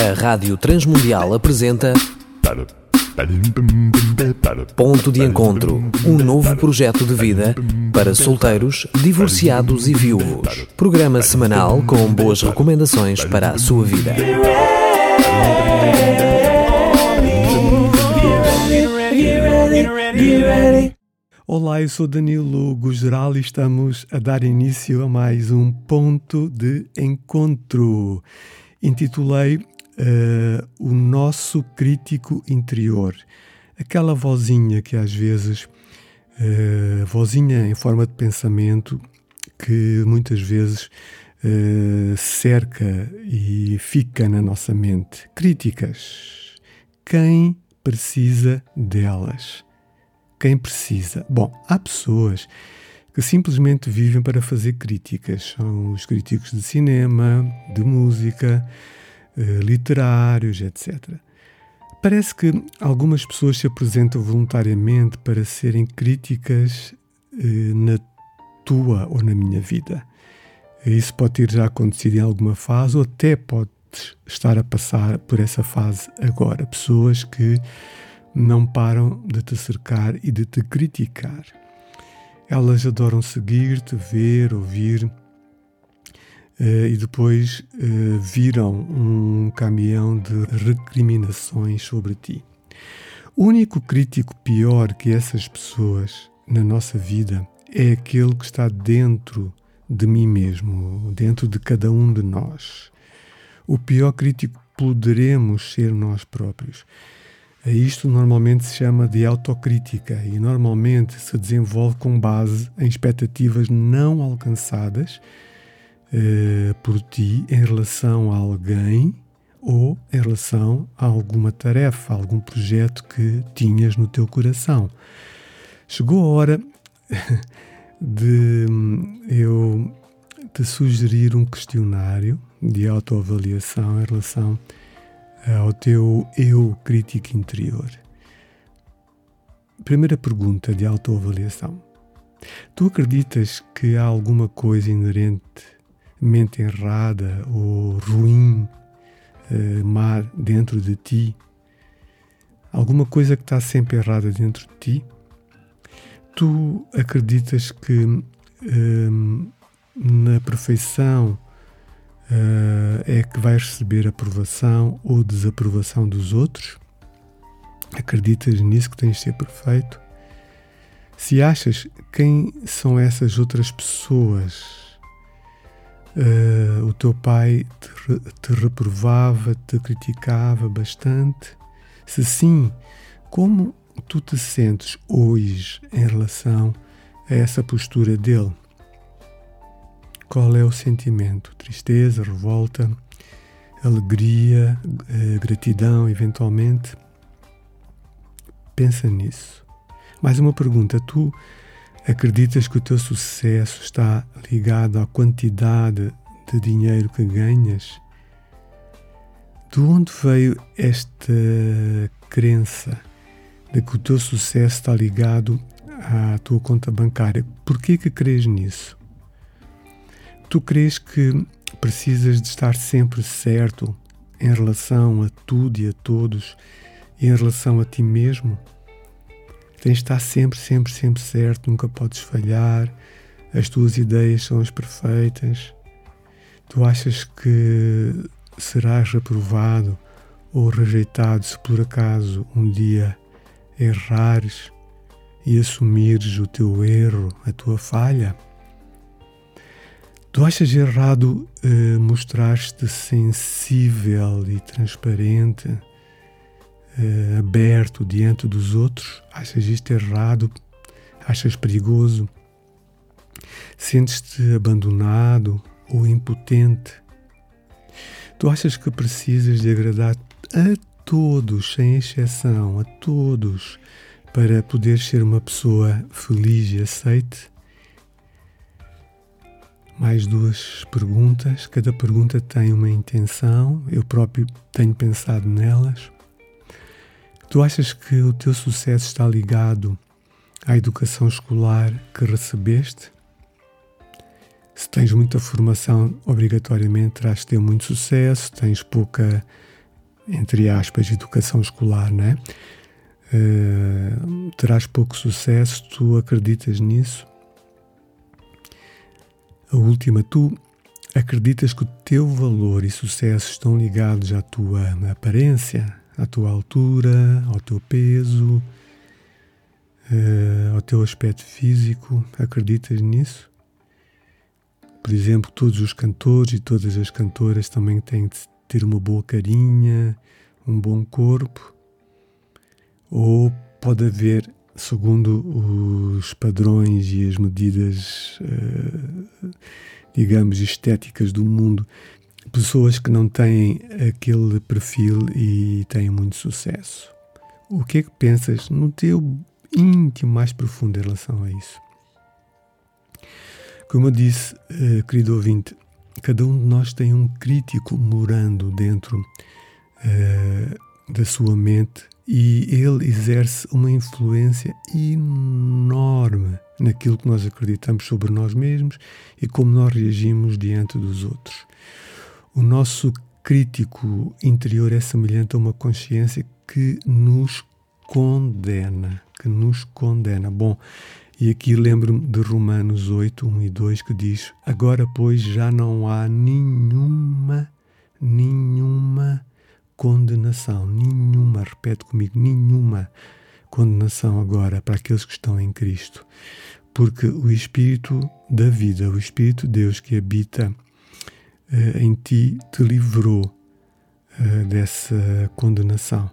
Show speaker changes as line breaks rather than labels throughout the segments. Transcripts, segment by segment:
A Rádio Transmundial apresenta Ponto de Encontro, um novo projeto de vida para solteiros, divorciados e viúvos. Programa semanal com boas recomendações para a sua vida.
Olá, eu sou Danilo Gugeral e estamos a dar início a mais um ponto de encontro. Intitulei uh, O Nosso Crítico Interior. Aquela vozinha que às vezes, uh, vozinha em forma de pensamento, que muitas vezes uh, cerca e fica na nossa mente. Críticas. Quem precisa delas? quem precisa. Bom, há pessoas que simplesmente vivem para fazer críticas. São os críticos de cinema, de música, literários, etc. Parece que algumas pessoas se apresentam voluntariamente para serem críticas eh, na tua ou na minha vida. Isso pode ter já acontecido em alguma fase ou até pode estar a passar por essa fase agora. Pessoas que não param de te cercar e de te criticar. Elas adoram seguir-te, ver, ouvir e depois uh, viram um caminhão de recriminações sobre ti. O único crítico pior que essas pessoas na nossa vida é aquele que está dentro de mim mesmo, dentro de cada um de nós. O pior crítico poderemos ser nós próprios. Isto normalmente se chama de autocrítica e normalmente se desenvolve com base em expectativas não alcançadas eh, por ti em relação a alguém ou em relação a alguma tarefa, algum projeto que tinhas no teu coração. Chegou a hora de eu te sugerir um questionário de autoavaliação em relação a ao teu eu crítico interior. Primeira pergunta de autoavaliação. Tu acreditas que há alguma coisa inerentemente errada ou ruim, uh, má dentro de ti? Alguma coisa que está sempre errada dentro de ti? Tu acreditas que uh, na perfeição uh, é que vais receber aprovação ou desaprovação dos outros? Acreditas nisso que tens de ser perfeito? Se achas quem são essas outras pessoas, uh, o teu pai te, te reprovava, te criticava bastante? Se sim, como tu te sentes hoje em relação a essa postura dele? Qual é o sentimento? Tristeza, revolta, alegria, eh, gratidão, eventualmente? Pensa nisso. Mais uma pergunta: tu acreditas que o teu sucesso está ligado à quantidade de dinheiro que ganhas? De onde veio esta crença de que o teu sucesso está ligado à tua conta bancária? Por que que crês nisso? Tu crês que precisas de estar sempre certo em relação a tudo e a todos e em relação a ti mesmo? Tens de estar sempre, sempre, sempre certo, nunca podes falhar, as tuas ideias são as perfeitas. Tu achas que serás reprovado ou rejeitado se por acaso um dia errares e assumires o teu erro, a tua falha? Tu achas errado uh, mostrar-te sensível e transparente, uh, aberto diante dos outros? Achas isto errado? Achas perigoso? Sentes-te abandonado ou impotente? Tu achas que precisas de agradar a todos, sem exceção, a todos, para poder ser uma pessoa feliz e aceite? mais duas perguntas. Cada pergunta tem uma intenção, eu próprio tenho pensado nelas. Tu achas que o teu sucesso está ligado à educação escolar que recebeste? Se tens muita formação, obrigatoriamente terás de ter muito sucesso. Tens pouca entre aspas, educação escolar, né? Uh, terás pouco sucesso, tu acreditas nisso? A última, tu acreditas que o teu valor e sucesso estão ligados à tua aparência, à tua altura, ao teu peso, uh, ao teu aspecto físico? Acreditas nisso? Por exemplo, todos os cantores e todas as cantoras também têm de ter uma boa carinha, um bom corpo, ou pode haver, segundo os padrões e as medidas, uh, digamos, estéticas do mundo, pessoas que não têm aquele perfil e têm muito sucesso. O que é que pensas no teu íntimo mais profundo em relação a isso? Como eu disse, uh, querido ouvinte, cada um de nós tem um crítico morando dentro uh, da sua mente e ele exerce uma influência enorme naquilo que nós acreditamos sobre nós mesmos e como nós reagimos diante dos outros. O nosso crítico interior é semelhante a uma consciência que nos condena, que nos condena. Bom, e aqui lembro-me de Romanos 8, 1 e 2 que diz: Agora, pois, já não há nenhuma, nenhuma condenação, nenhuma, repete comigo, nenhuma condenação agora para aqueles que estão em Cristo. Porque o Espírito da vida, o Espírito de Deus que habita uh, em ti, te livrou uh, dessa condenação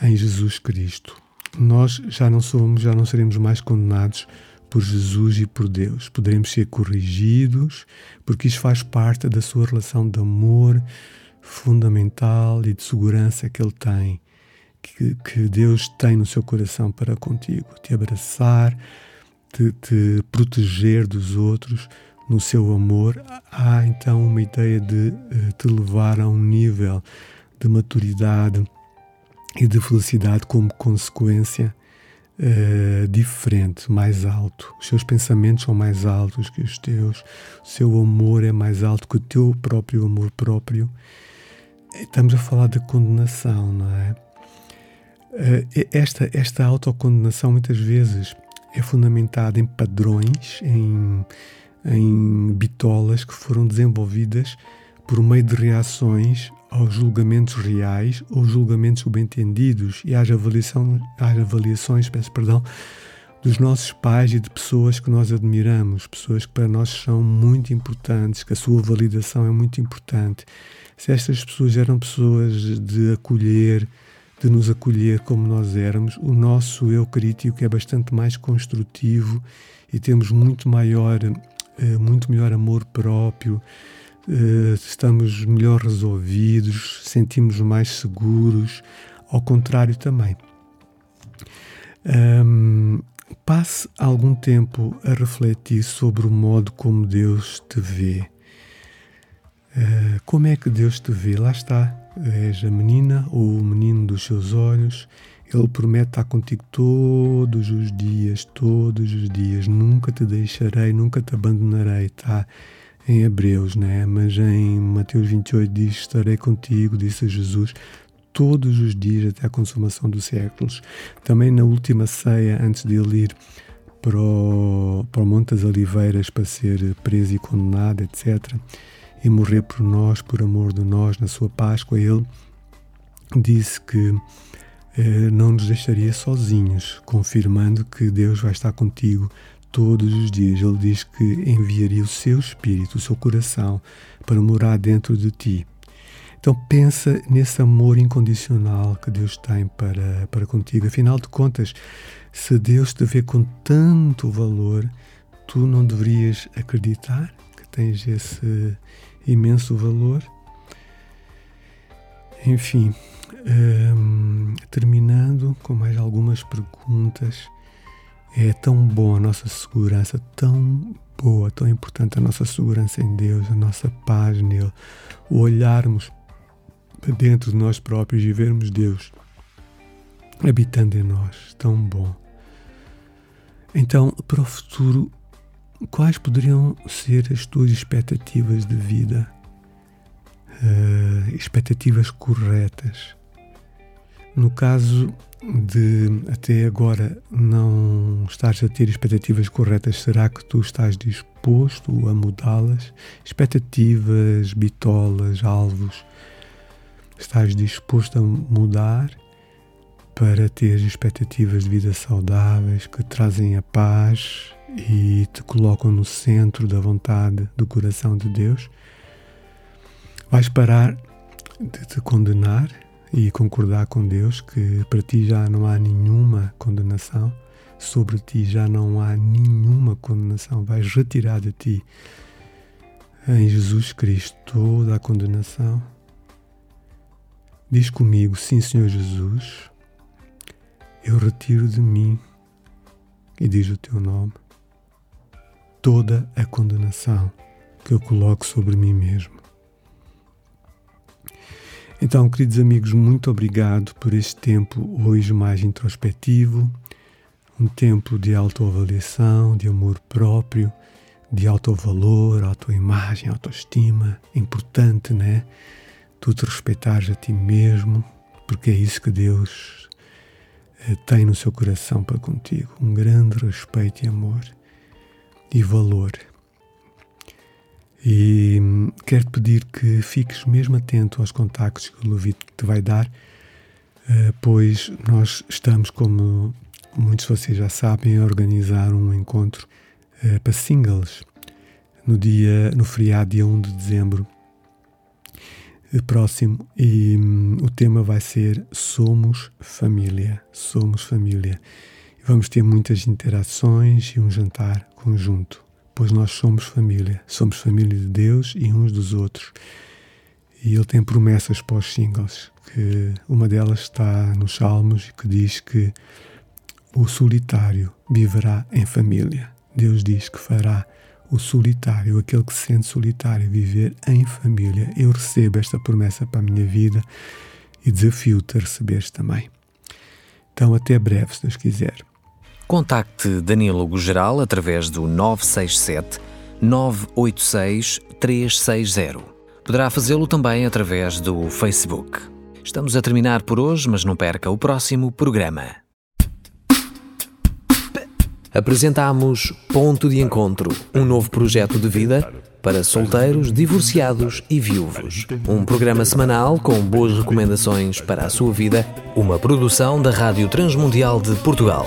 em Jesus Cristo nós já não somos, já não seremos mais condenados por Jesus e por Deus. Poderemos ser corrigidos, porque isso faz parte da sua relação de amor fundamental e de segurança que Ele tem, que, que Deus tem no seu coração para contigo. Te abraçar, te, te proteger dos outros no seu amor. Há então uma ideia de uh, te levar a um nível de maturidade e de felicidade como consequência uh, diferente, mais alto. Os seus pensamentos são mais altos que os teus, o seu amor é mais alto que o teu próprio amor próprio. Estamos a falar de condenação, não é? Uh, esta, esta autocondenação muitas vezes é fundamentada em padrões, em, em bitolas que foram desenvolvidas por meio de reações aos julgamentos reais ou julgamentos subentendidos e às, avaliação, às avaliações peço perdão, dos nossos pais e de pessoas que nós admiramos, pessoas que para nós são muito importantes, que a sua validação é muito importante. Se estas pessoas eram pessoas de acolher, de nos acolher como nós éramos, o nosso eu crítico é bastante mais construtivo e temos muito maior, muito melhor amor próprio, eh, estamos melhor resolvidos, sentimos mais seguros, ao contrário também. Um, passe algum tempo a refletir sobre o modo como Deus te vê. Uh, como é que Deus te vê? Lá está. És a menina ou o menino dos seus olhos. Ele promete estar contigo todos os dias, todos os dias. Nunca te deixarei, nunca te abandonarei. Está em Hebreus, né? mas em Mateus 28 diz: Estarei contigo, disse Jesus, todos os dias até a consumação dos séculos. Também na última ceia, antes de ele ir para o, para o Monte das Oliveiras para ser preso e condenado, etc., e morrer por nós, por amor de nós, na sua Páscoa, ele disse que não nos deixaria sozinhos, confirmando que Deus vai estar contigo todos os dias. Ele diz que enviaria o seu espírito, o seu coração, para morar dentro de ti. Então pensa nesse amor incondicional que Deus tem para, para contigo. Afinal de contas, se Deus te vê com tanto valor, tu não deverias acreditar que tens esse imenso valor? Enfim, hum, terminando com mais algumas perguntas. É tão bom a nossa segurança, tão boa, tão importante a nossa segurança em Deus, a nossa paz nele, o olharmos para dentro de nós próprios e vermos Deus habitando em nós, tão bom. Então, para o futuro, quais poderiam ser as tuas expectativas de vida? uh, expectativas corretas. No caso de até agora não estás a ter expectativas corretas, será que tu estás disposto a mudá-las? Expectativas, bitolas, alvos, estás disposto a mudar para ter expectativas de vida saudáveis que trazem a paz e te colocam no centro da vontade do coração de Deus? Vais parar de te condenar e concordar com Deus que para ti já não há nenhuma condenação, sobre ti já não há nenhuma condenação, vais retirar de ti em Jesus Cristo toda a condenação. Diz comigo, sim, Senhor Jesus, eu retiro de mim, e diz o teu nome, toda a condenação que eu coloco sobre mim mesmo. Então, queridos amigos, muito obrigado por este tempo hoje mais introspectivo, um tempo de autoavaliação, de amor próprio, de autovalor, autoimagem, autoestima. Importante, né? Tu te respeitares a ti mesmo, porque é isso que Deus eh, tem no seu coração para contigo. Um grande respeito e amor e valor. E hum, quero-te pedir que fiques mesmo atento aos contactos que o Levite te vai dar, eh, pois nós estamos, como muitos de vocês já sabem, a organizar um encontro eh, para singles no dia, no feriado dia 1 de dezembro eh, próximo e um, o tema vai ser Somos Família. Somos Família. Vamos ter muitas interações e um jantar conjunto pois nós somos família, somos família de Deus e uns dos outros. E ele tem promessas para os singles, que uma delas está nos Salmos que diz que o solitário viverá em família. Deus diz que fará o solitário, aquele que se sente solitário, viver em família. Eu recebo esta promessa para a minha vida e desafio-te a receberes também. Então, até breve, se Deus quiser.
Contacte Danilo Geral através do 967 986 360. Poderá fazê-lo também através do Facebook. Estamos a terminar por hoje, mas não perca o próximo programa. Apresentamos Ponto de Encontro, um novo projeto de vida para solteiros, divorciados e viúvos. Um programa semanal com boas recomendações para a sua vida, uma produção da Rádio Transmundial de Portugal.